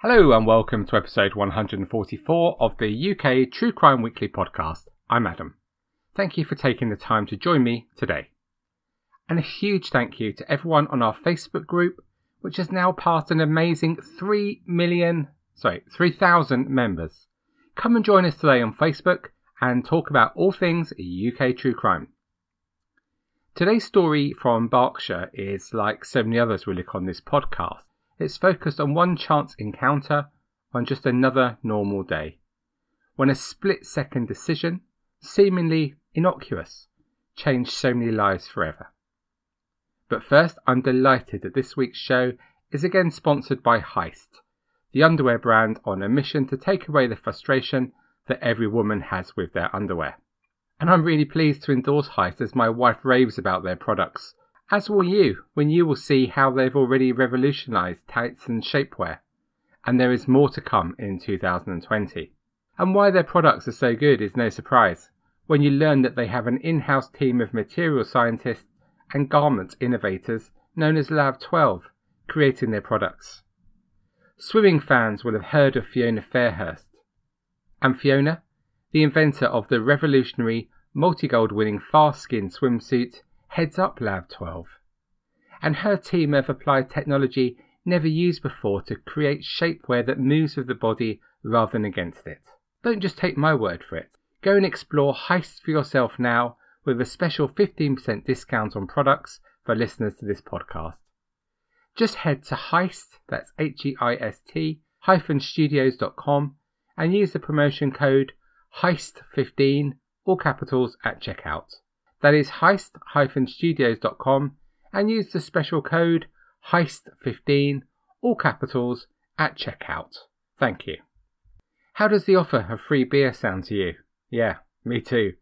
Hello and welcome to episode 144 of the UK True Crime Weekly podcast. I'm Adam. Thank you for taking the time to join me today. And a huge thank you to everyone on our Facebook group, which has now passed an amazing 3 million, sorry, 3,000 members. Come and join us today on Facebook and talk about all things UK true crime. Today's story from Berkshire is like so many others we look on this podcast. It's focused on one chance encounter on just another normal day. When a split second decision, seemingly innocuous, changed so many lives forever. But first, I'm delighted that this week's show is again sponsored by Heist, the underwear brand on a mission to take away the frustration that every woman has with their underwear and I'm really pleased to endorse Heist as my wife raves about their products. As will you, when you will see how they've already revolutionised tights and shapewear. And there is more to come in 2020. And why their products are so good is no surprise when you learn that they have an in house team of material scientists and garment innovators known as Lab 12 creating their products. Swimming fans will have heard of Fiona Fairhurst. And Fiona the inventor of the revolutionary multi-gold winning Fastskin swimsuit, heads up Lab 12. And her team have applied technology never used before to create shapewear that moves with the body rather than against it. Don't just take my word for it. Go and explore Heist for yourself now with a special 15% discount on products for listeners to this podcast. Just head to Heist, that's H-E-I-S-T, hyphen studios.com and use the promotion code heist15, all capitals, at checkout. That is heist-studios.com and use the special code heist15, all capitals, at checkout. Thank you. How does the offer of free beer sound to you? Yeah, me too.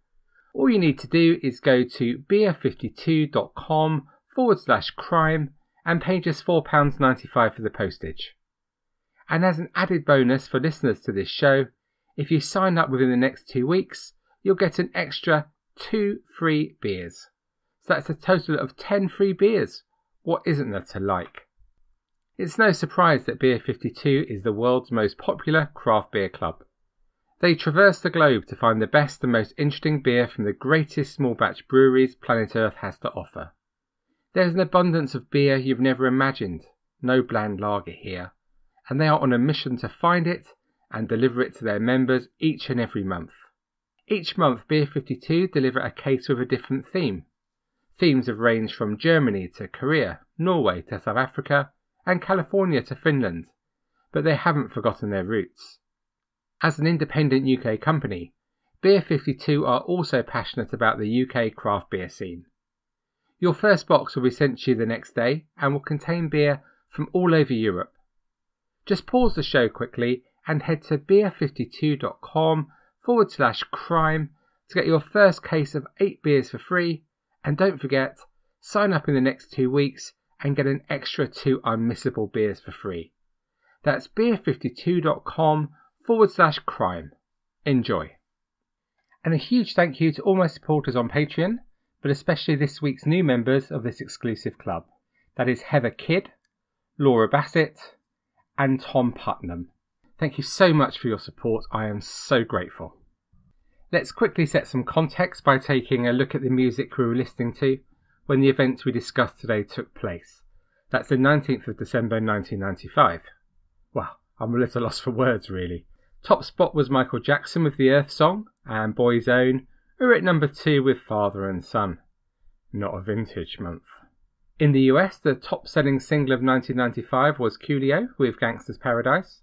All you need to do is go to beer52.com forward slash crime and pay just £4.95 for the postage. And as an added bonus for listeners to this show, if you sign up within the next two weeks, you'll get an extra two free beers. So that's a total of 10 free beers. What isn't there to like? It's no surprise that Beer 52 is the world's most popular craft beer club. They traverse the globe to find the best and most interesting beer from the greatest small batch breweries planet Earth has to offer. There's an abundance of beer you've never imagined, no bland lager here, and they are on a mission to find it and deliver it to their members each and every month. Each month, Beer 52 deliver a case with a different theme. Themes have ranged from Germany to Korea, Norway to South Africa, and California to Finland, but they haven't forgotten their roots. As an independent UK company, Beer 52 are also passionate about the UK craft beer scene. Your first box will be sent to you the next day and will contain beer from all over Europe. Just pause the show quickly and head to beer52.com forward slash crime to get your first case of eight beers for free. And don't forget, sign up in the next two weeks and get an extra two unmissable beers for free. That's beer52.com forward slash crime. Enjoy. And a huge thank you to all my supporters on Patreon, but especially this week's new members of this exclusive club. That is Heather Kidd, Laura Bassett, and Tom Putnam. Thank you so much for your support. I am so grateful. Let's quickly set some context by taking a look at the music we were listening to when the events we discussed today took place. That's the 19th of December 1995. Well, I'm a little lost for words, really. Top spot was Michael Jackson with the Earth song, and Boyzone were at number two with Father and Son. Not a vintage month. In the US, the top selling single of 1995 was Coolio with Gangsta's Paradise.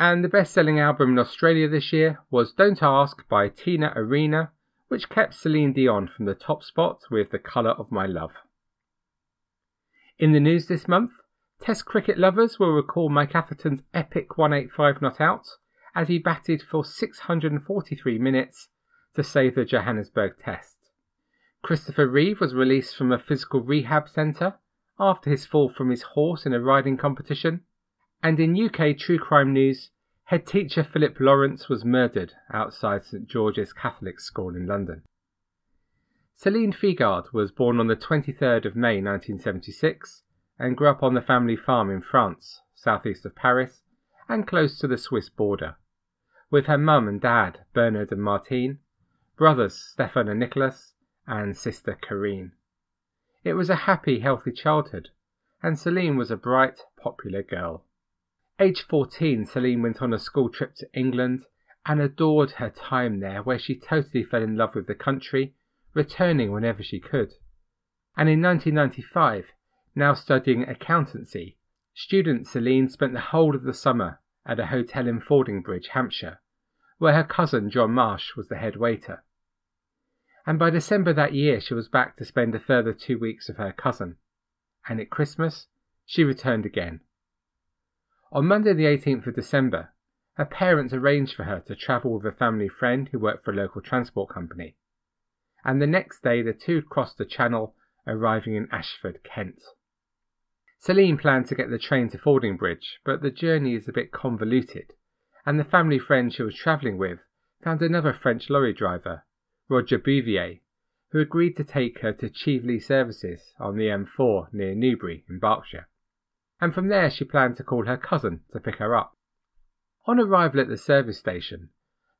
And the best selling album in Australia this year was Don't Ask by Tina Arena, which kept Celine Dion from the top spot with The Colour of My Love. In the news this month, Test cricket lovers will recall Mike Atherton's epic 185 not out as he batted for 643 minutes to save the Johannesburg Test. Christopher Reeve was released from a physical rehab centre after his fall from his horse in a riding competition and in UK true crime news, head teacher Philip Lawrence was murdered outside St George's Catholic School in London. Celine Figard was born on the 23rd of May 1976 and grew up on the family farm in France, southeast of Paris, and close to the Swiss border, with her mum and dad, Bernard and Martine, brothers Stefan and Nicholas, and sister Karine. It was a happy, healthy childhood, and Celine was a bright, popular girl. Age 14, Celine went on a school trip to England and adored her time there, where she totally fell in love with the country, returning whenever she could. And in 1995, now studying accountancy, student Celine spent the whole of the summer at a hotel in Fordingbridge, Hampshire, where her cousin John Marsh was the head waiter. And by December that year, she was back to spend a further two weeks with her cousin. And at Christmas, she returned again. On Monday, the 18th of December, her parents arranged for her to travel with a family friend who worked for a local transport company. And the next day, the two crossed the Channel, arriving in Ashford, Kent. Celine planned to get the train to Fordingbridge, but the journey is a bit convoluted, and the family friend she was travelling with found another French lorry driver, Roger Bouvier, who agreed to take her to Chieveley Services on the M4 near Newbury in Berkshire and from there she planned to call her cousin to pick her up. On arrival at the service station,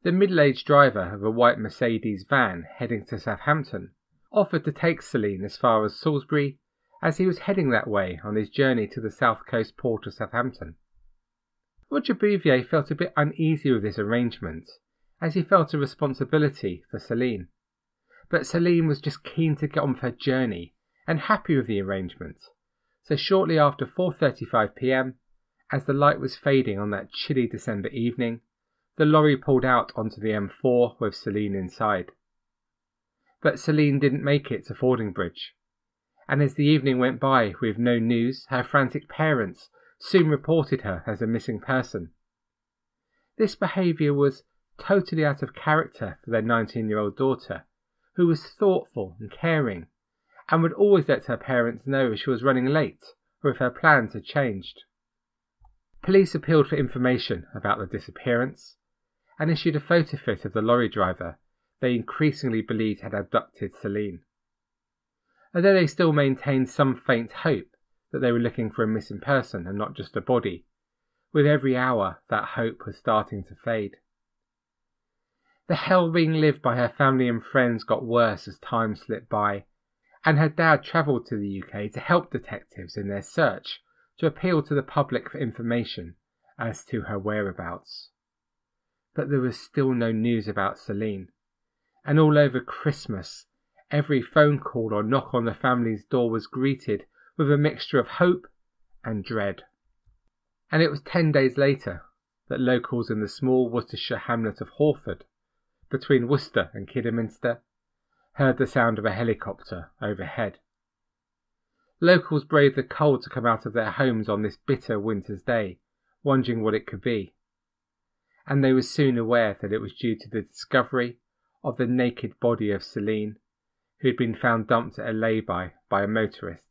the middle aged driver of a white Mercedes van heading to Southampton offered to take Celine as far as Salisbury as he was heading that way on his journey to the south coast port of Southampton. Roger Bouvier felt a bit uneasy with this arrangement, as he felt a responsibility for Celine. But Celine was just keen to get on with her journey and happy with the arrangement, so shortly after 4:35 p.m., as the light was fading on that chilly December evening, the lorry pulled out onto the M4 with Celine inside. But Celine didn't make it to Fordingbridge, and as the evening went by with no news, her frantic parents soon reported her as a missing person. This behaviour was totally out of character for their 19 year old daughter, who was thoughtful and caring and would always let her parents know if she was running late or if her plans had changed. Police appealed for information about the disappearance and issued a photo fit of the lorry driver they increasingly believed had abducted Celine. Although they still maintained some faint hope that they were looking for a missing person and not just a body, with every hour that hope was starting to fade. The hell being lived by her family and friends got worse as time slipped by, and her dad travelled to the UK to help detectives in their search to appeal to the public for information as to her whereabouts. But there was still no news about Celine, and all over Christmas, every phone call or knock on the family's door was greeted with a mixture of hope and dread. And it was ten days later that locals in the small Worcestershire hamlet of Hawford, between Worcester and Kidderminster, heard the sound of a helicopter overhead. Locals braved the cold to come out of their homes on this bitter winter's day, wondering what it could be. And they were soon aware that it was due to the discovery of the naked body of Celine, who had been found dumped at a lay-by by a motorist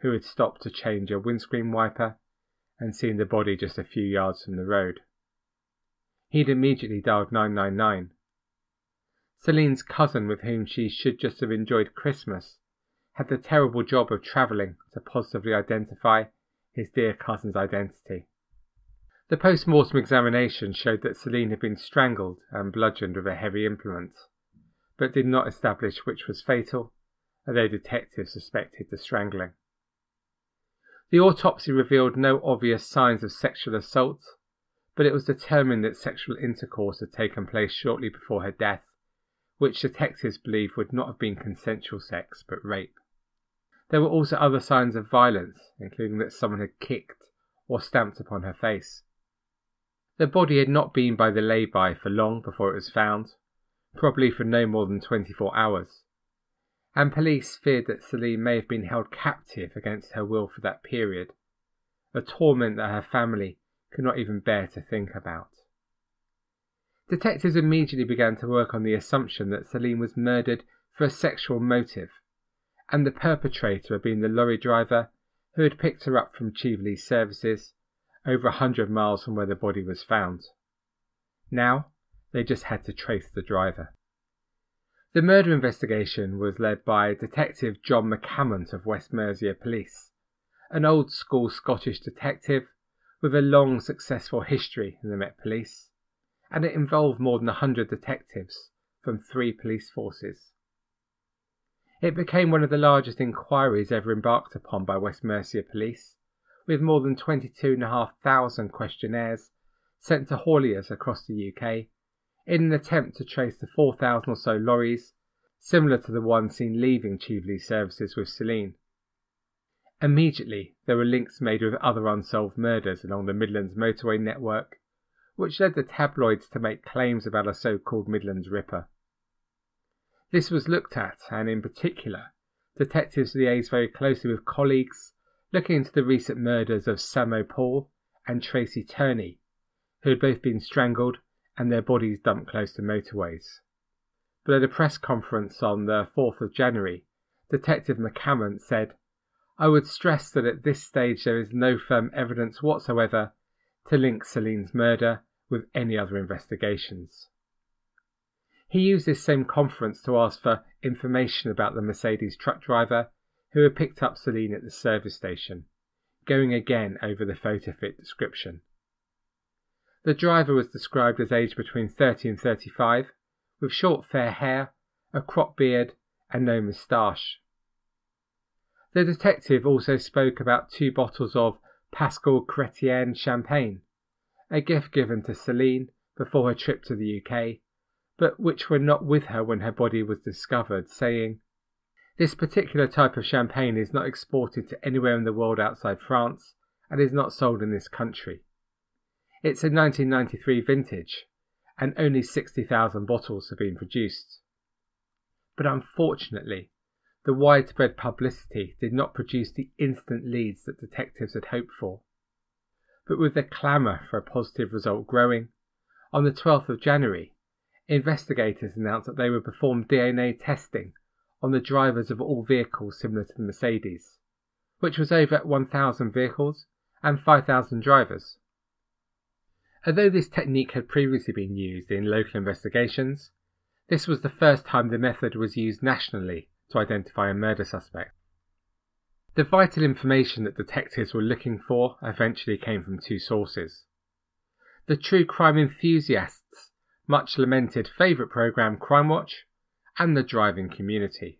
who had stopped to change a windscreen wiper and seen the body just a few yards from the road. He'd immediately dialed 999 Celine's cousin, with whom she should just have enjoyed Christmas, had the terrible job of travelling to positively identify his dear cousin's identity. The post mortem examination showed that Celine had been strangled and bludgeoned with a heavy implement, but did not establish which was fatal, although detectives suspected the strangling. The autopsy revealed no obvious signs of sexual assault, but it was determined that sexual intercourse had taken place shortly before her death which detectives believe would not have been consensual sex but rape. There were also other signs of violence, including that someone had kicked or stamped upon her face. The body had not been by the lay-by for long before it was found, probably for no more than 24 hours, and police feared that Celine may have been held captive against her will for that period, a torment that her family could not even bear to think about. Detectives immediately began to work on the assumption that Celine was murdered for a sexual motive, and the perpetrator had been the lorry driver who had picked her up from Chieveley services over a hundred miles from where the body was found. Now they just had to trace the driver. The murder investigation was led by Detective John McCammont of West Mercia Police, an old school Scottish detective with a long, successful history in the Met Police, and it involved more than a hundred detectives from three police forces. It became one of the largest inquiries ever embarked upon by West Mercia Police, with more than 22,500 questionnaires sent to hauliers across the UK in an attempt to trace the 4,000 or so lorries, similar to the one seen leaving Chieveley services with Celine. Immediately, there were links made with other unsolved murders along the Midlands motorway network, which led the tabloids to make claims about a so called Midlands Ripper. This was looked at, and in particular, detectives liaised very closely with colleagues looking into the recent murders of Samo Paul and Tracy Turney, who had both been strangled and their bodies dumped close to motorways. But at a press conference on the 4th of January, Detective McCammon said, I would stress that at this stage there is no firm evidence whatsoever to link Celine's murder with any other investigations. He used this same conference to ask for information about the Mercedes truck driver who had picked up Celine at the service station, going again over the photo fit description. The driver was described as aged between 30 and 35, with short fair hair, a cropped beard, and no moustache. The detective also spoke about two bottles of Pascal Chrétien champagne, a gift given to Celine before her trip to the UK but which were not with her when her body was discovered, saying, This particular type of champagne is not exported to anywhere in the world outside France and is not sold in this country. It's a 1993 vintage, and only 60,000 bottles have been produced. But unfortunately, the widespread publicity did not produce the instant leads that detectives had hoped for. But with the clamour for a positive result growing, on the 12th of January, investigators announced that they would perform DNA testing on the drivers of all vehicles similar to the Mercedes, which was over 1,000 vehicles and 5,000 drivers. Although this technique had previously been used in local investigations, this was the first time the method was used nationally to identify a murder suspect. The vital information that detectives were looking for eventually came from two sources. The true crime enthusiasts much lamented favourite programme Crime Watch, and the driving community.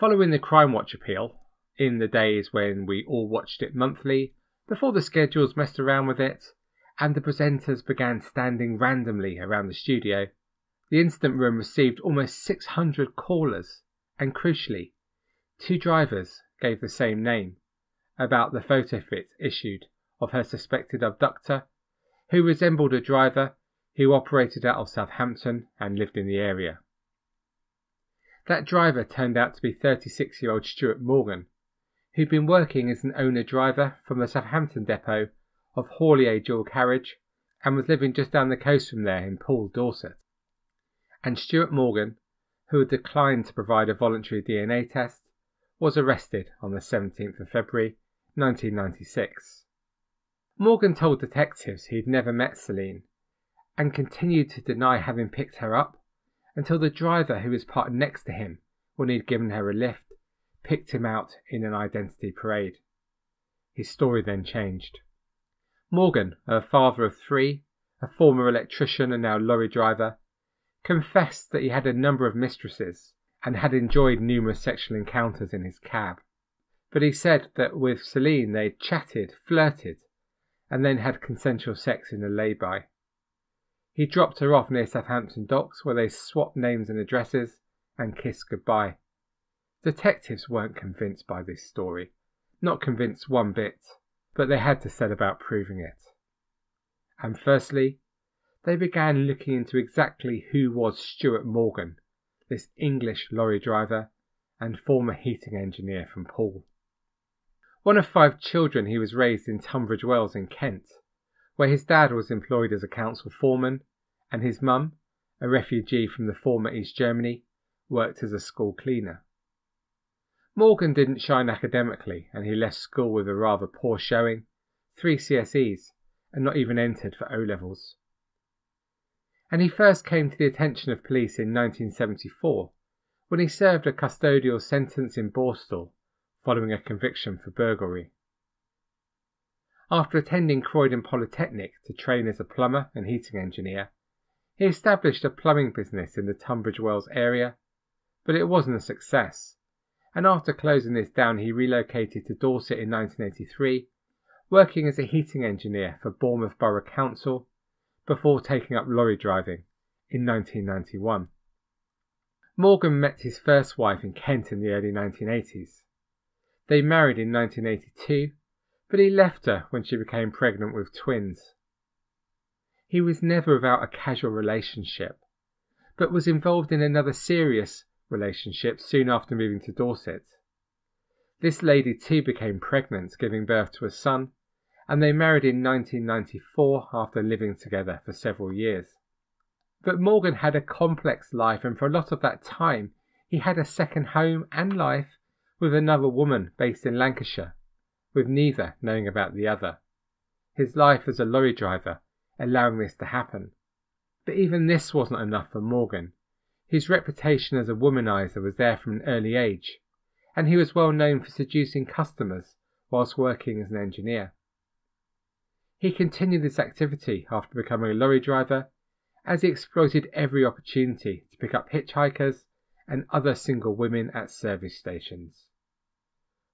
Following the Crime Watch appeal, in the days when we all watched it monthly, before the schedules messed around with it, and the presenters began standing randomly around the studio, the incident room received almost 600 callers, and crucially, two drivers gave the same name about the photo fit issued of her suspected abductor, who resembled a driver who operated out of Southampton and lived in the area. That driver turned out to be 36 year old Stuart Morgan, who'd been working as an owner driver from the Southampton depot of Haulier Dual Carriage and was living just down the coast from there in Poole, Dorset. And Stuart Morgan, who had declined to provide a voluntary DNA test, was arrested on the 17th of February 1996. Morgan told detectives he'd never met Celine and continued to deny having picked her up until the driver who was parked next to him when he had given her a lift picked him out in an identity parade. His story then changed. Morgan, a father of three, a former electrician and now lorry driver, confessed that he had a number of mistresses and had enjoyed numerous sexual encounters in his cab. But he said that with Celine they'd chatted, flirted, and then had consensual sex in a lay-by. He dropped her off near Southampton docks where they swapped names and addresses and kissed goodbye. Detectives weren't convinced by this story, not convinced one bit, but they had to set about proving it. And firstly, they began looking into exactly who was Stuart Morgan, this English lorry driver and former heating engineer from Poole. One of five children, he was raised in Tunbridge Wells in Kent, where his dad was employed as a council foreman and his mum, a refugee from the former East Germany, worked as a school cleaner. Morgan didn't shine academically and he left school with a rather poor showing, three CSEs, and not even entered for O levels. And he first came to the attention of police in 1974 when he served a custodial sentence in Borstal following a conviction for burglary. After attending Croydon Polytechnic to train as a plumber and heating engineer, he established a plumbing business in the Tunbridge Wells area, but it wasn't a success, and after closing this down, he relocated to Dorset in 1983, working as a heating engineer for Bournemouth Borough Council before taking up lorry driving in 1991. Morgan met his first wife in Kent in the early 1980s. They married in 1982 but he left her when she became pregnant with twins. He was never without a casual relationship, but was involved in another serious relationship soon after moving to Dorset. This lady too became pregnant, giving birth to a son, and they married in 1994 after living together for several years. But Morgan had a complex life, and for a lot of that time, he had a second home and life with another woman based in Lancashire with neither knowing about the other. His life as a lorry driver allowing this to happen. But even this wasn't enough for Morgan. His reputation as a womanizer was there from an early age, and he was well known for seducing customers whilst working as an engineer. He continued this activity after becoming a lorry driver, as he exploited every opportunity to pick up hitchhikers and other single women at service stations.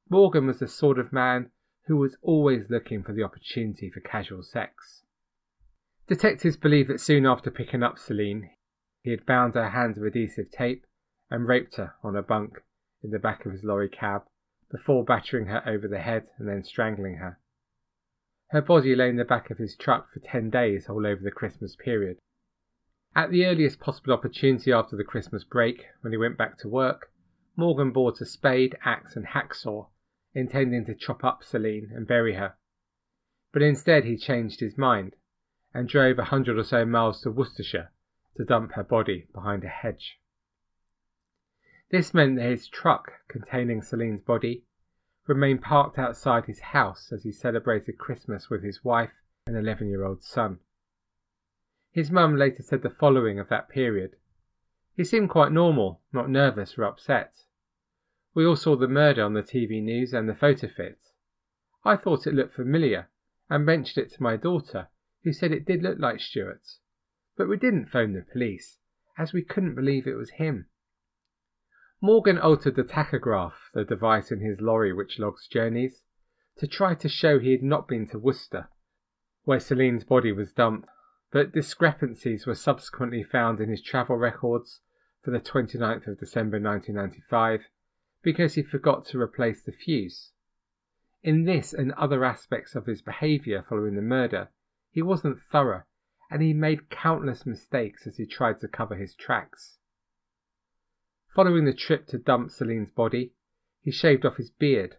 Morgan was the sort of man who was always looking for the opportunity for casual sex. Detectives believe that soon after picking up Celine, he had bound her hands with adhesive tape and raped her on a bunk in the back of his lorry cab before battering her over the head and then strangling her. Her body lay in the back of his truck for 10 days all over the Christmas period. At the earliest possible opportunity after the Christmas break, when he went back to work, Morgan bought a spade, axe, and hacksaw intending to chop up Celine and bury her. But instead he changed his mind and drove a hundred or so miles to Worcestershire to dump her body behind a hedge. This meant that his truck containing Celine's body remained parked outside his house as he celebrated Christmas with his wife and 11 year old son. His mum later said the following of that period He seemed quite normal, not nervous or upset. We all saw the murder on the TV news and the photo fit. I thought it looked familiar and mentioned it to my daughter, who said it did look like Stuart's. But we didn't phone the police, as we couldn't believe it was him. Morgan altered the tachograph, the device in his lorry which logs journeys, to try to show he had not been to Worcester, where Celine's body was dumped, but discrepancies were subsequently found in his travel records for the 29th of December 1995 because he forgot to replace the fuse. In this and other aspects of his behaviour following the murder, he wasn't thorough, and he made countless mistakes as he tried to cover his tracks. Following the trip to dump Celine's body, he shaved off his beard,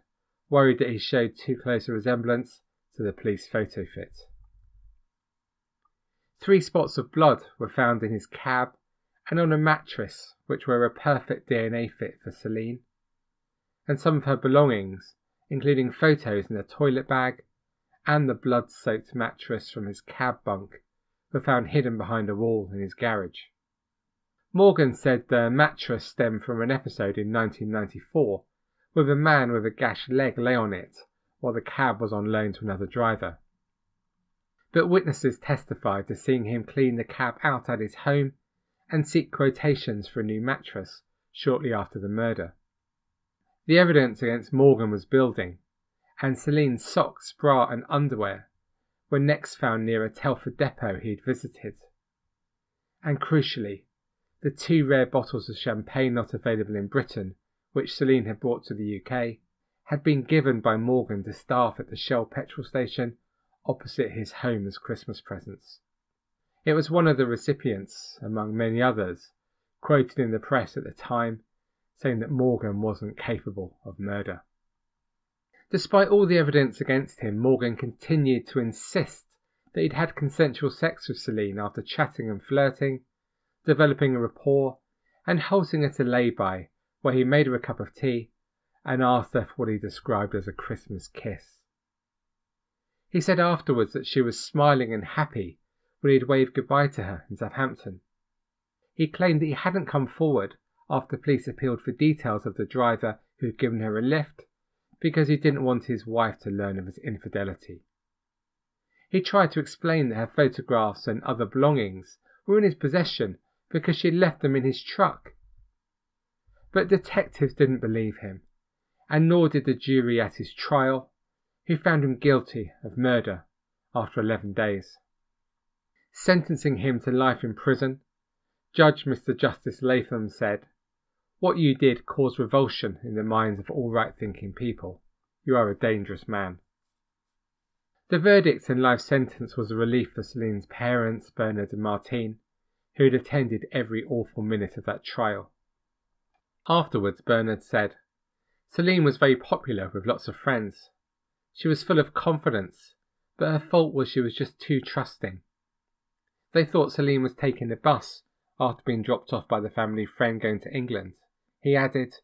worried that he showed too close a resemblance to the police photo fit. Three spots of blood were found in his cab and on a mattress, which were a perfect DNA fit for Celine and some of her belongings, including photos in a toilet bag and the blood soaked mattress from his cab bunk, were found hidden behind a wall in his garage. Morgan said the mattress stemmed from an episode in 1994 with a man with a gashed leg lay on it while the cab was on loan to another driver. But witnesses testified to seeing him clean the cab out at his home and seek quotations for a new mattress shortly after the murder. The evidence against Morgan was building, and Celine's socks, bra, and underwear were next found near a Telford depot he had visited. And crucially, the two rare bottles of champagne not available in Britain, which Celine had brought to the UK, had been given by Morgan to staff at the Shell petrol station opposite his home as Christmas presents. It was one of the recipients, among many others, quoted in the press at the time saying that Morgan wasn't capable of murder. Despite all the evidence against him, Morgan continued to insist that he'd had consensual sex with Celine after chatting and flirting, developing a rapport, and halting at a lay-by where he made her a cup of tea and asked her for what he described as a Christmas kiss. He said afterwards that she was smiling and happy when he'd waved goodbye to her in Southampton. He claimed that he hadn't come forward after police appealed for details of the driver who had given her a lift because he didn't want his wife to learn of his infidelity. He tried to explain that her photographs and other belongings were in his possession because she had left them in his truck. But detectives didn't believe him, and nor did the jury at his trial, who found him guilty of murder after 11 days. Sentencing him to life in prison, Judge Mr. Justice Latham said, What you did caused revulsion in the minds of all right thinking people. You are a dangerous man. The verdict and life sentence was a relief for Celine's parents, Bernard and Martine, who had attended every awful minute of that trial. Afterwards, Bernard said, Celine was very popular with lots of friends. She was full of confidence, but her fault was she was just too trusting. They thought Celine was taking the bus after being dropped off by the family friend going to England. He added,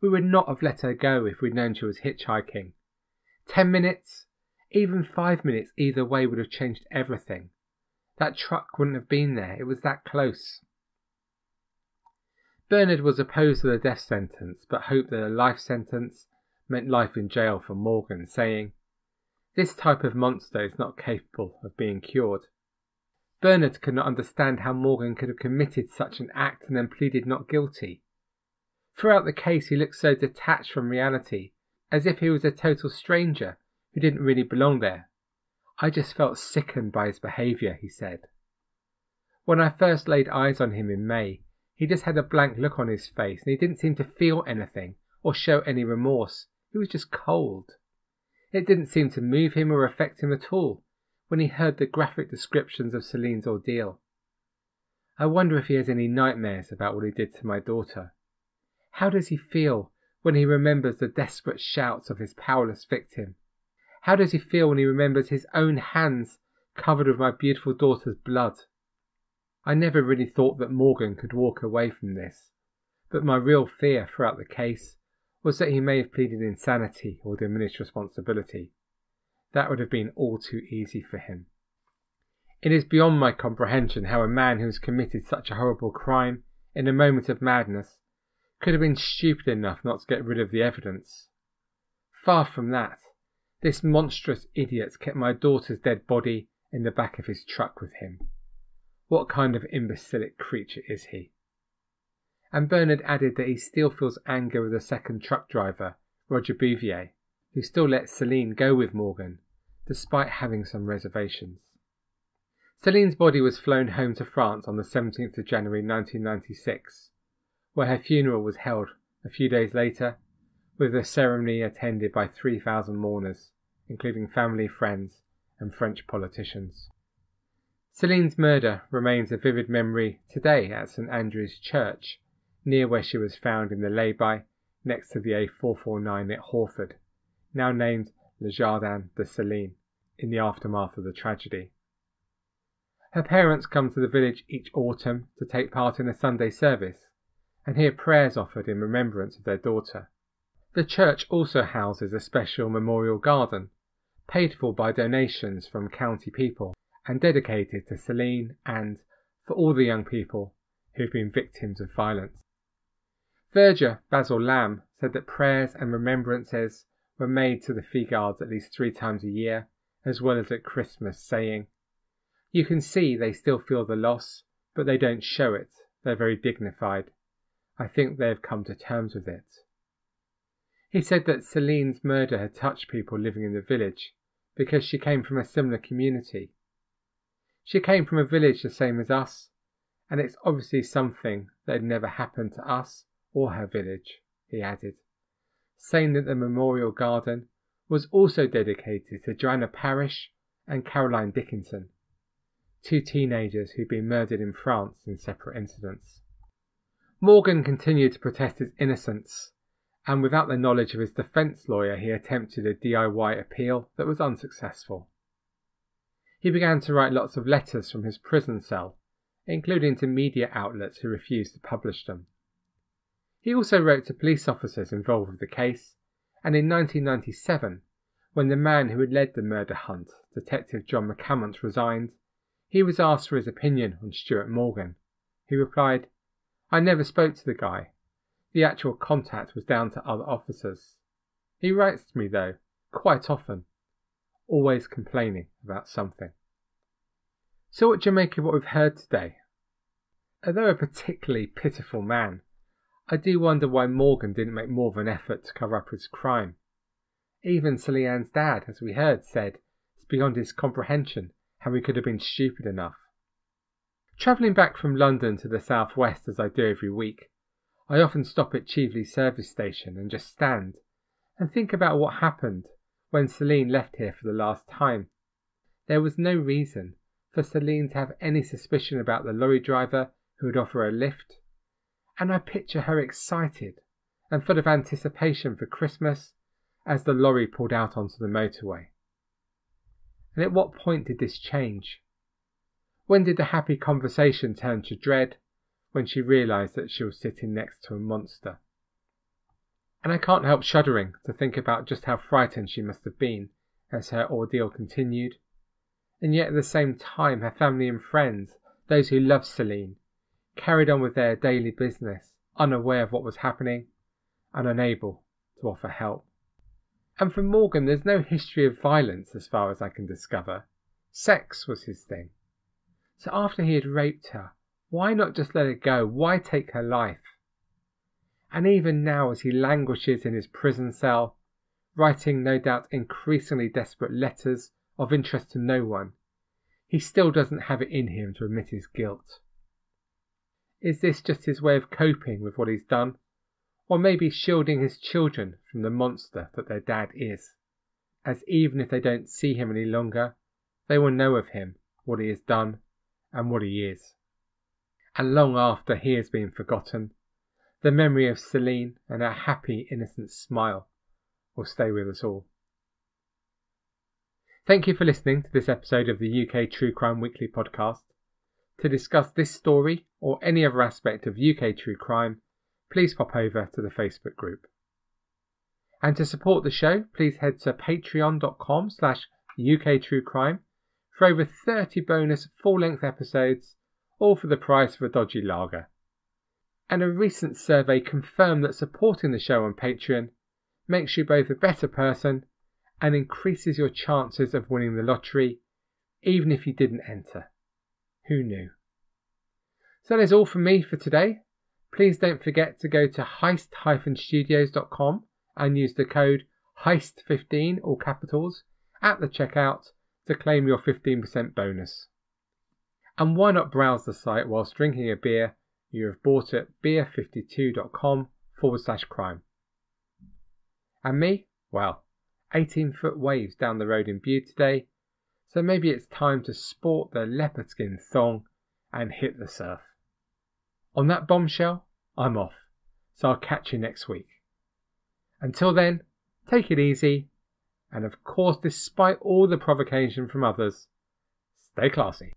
We would not have let her go if we'd known she was hitchhiking. Ten minutes, even five minutes either way would have changed everything. That truck wouldn't have been there, it was that close. Bernard was opposed to the death sentence, but hoped that a life sentence meant life in jail for Morgan, saying, This type of monster is not capable of being cured. Bernard could not understand how Morgan could have committed such an act and then pleaded not guilty. Throughout the case, he looked so detached from reality, as if he was a total stranger who didn't really belong there. I just felt sickened by his behaviour, he said. When I first laid eyes on him in May, he just had a blank look on his face and he didn't seem to feel anything or show any remorse. He was just cold. It didn't seem to move him or affect him at all when he heard the graphic descriptions of Celine's ordeal. I wonder if he has any nightmares about what he did to my daughter. How does he feel when he remembers the desperate shouts of his powerless victim? How does he feel when he remembers his own hands covered with my beautiful daughter's blood? I never really thought that Morgan could walk away from this, but my real fear throughout the case was that he may have pleaded insanity or diminished responsibility. That would have been all too easy for him. It is beyond my comprehension how a man who has committed such a horrible crime in a moment of madness could have been stupid enough not to get rid of the evidence. Far from that, this monstrous idiot kept my daughter's dead body in the back of his truck with him. What kind of imbecilic creature is he? And Bernard added that he still feels anger with the second truck driver, Roger Bouvier, who still let Celine go with Morgan, despite having some reservations. Celine's body was flown home to France on the 17th of January 1996, where her funeral was held a few days later, with a ceremony attended by 3,000 mourners including family, friends, and French politicians. Celine's murder remains a vivid memory today at St Andrew's Church, near where she was found in the lay-by next to the A449 at Hawford, now named Le Jardin de Celine, in the aftermath of the tragedy. Her parents come to the village each autumn to take part in a Sunday service and hear prayers offered in remembrance of their daughter. The church also houses a special memorial garden paid for by donations from county people and dedicated to Celine and for all the young people who've been victims of violence. Verger Basil Lamb said that prayers and remembrances were made to the Figards at least three times a year, as well as at Christmas, saying, You can see they still feel the loss, but they don't show it. They're very dignified. I think they have come to terms with it. He said that Celine's murder had touched people living in the village because she came from a similar community. She came from a village the same as us, and it's obviously something that had never happened to us or her village, he added, saying that the memorial garden was also dedicated to Joanna Parish and Caroline Dickinson, two teenagers who'd been murdered in France in separate incidents. Morgan continued to protest his innocence and without the knowledge of his defence lawyer, he attempted a DIY appeal that was unsuccessful. He began to write lots of letters from his prison cell, including to media outlets who refused to publish them. He also wrote to police officers involved with the case, and in 1997, when the man who had led the murder hunt, Detective John McCamont, resigned, he was asked for his opinion on Stuart Morgan. He replied, I never spoke to the guy, the actual contact was down to other officers. He writes to me, though, quite often. always complaining about something. So, what do you make of what we've heard today? Although a particularly pitiful man, I do wonder why Morgan didn't make more of an effort to cover up his crime. Even Celine's dad, as we heard, said it's beyond his comprehension how he could have been stupid enough. Travelling back from London to the southwest as I do every week, I often stop at Chieveley service station and just stand and think about what happened when Celine left here for the last time. There was no reason for Celine to have any suspicion about the lorry driver who would offer a lift and I picture her excited and full of anticipation for Christmas as the lorry pulled out onto the motorway. And at what point did this change? When did the happy conversation turn to dread when she realised that she was sitting next to a monster? And I can't help shuddering to think about just how frightened she must have been as her ordeal continued. And yet at the same time, her family and friends, those who loved Celine, carried on with their daily business, unaware of what was happening and unable to offer help. And for Morgan, there's no history of violence as far as I can discover. Sex was his thing. So after he had raped her, why not just let it go? Why take her life? And even now, as he languishes in his prison cell, writing no doubt increasingly desperate letters of interest to no one, he still doesn't have it in him to admit his guilt. Is this just his way of coping with what he's done? Or maybe shielding his children from the monster that their dad is? As even if they don't see him any longer, they will know of him, what he has done, and what he is. And long after he has been forgotten, the memory of Celine and her happy, innocent smile will stay with us all. Thank you for listening to this episode of the UK True Crime Weekly podcast. To discuss this story or any other aspect of UK true crime, please pop over to the Facebook group. And to support the show, please head to patreon.com slash uktruecrime for over 30 bonus full-length episodes, all for the price of a dodgy lager. And a recent survey confirmed that supporting the show on Patreon makes you both a better person and increases your chances of winning the lottery, even if you didn't enter. Who knew? So that is all from me for today. Please don't forget to go to heist-studios.com and use the code HEIST15, all capitals, at the checkout to claim your 15% bonus. And why not browse the site whilst drinking a beer you have bought at beer52.com forward slash crime. And me? Well, 18 foot waves down the road in Bude today so maybe it's time to sport the leopard skin thong and hit the surf. On that bombshell, I'm off, so I'll catch you next week. Until then, take it easy, and of course, despite all the provocation from others, stay classy.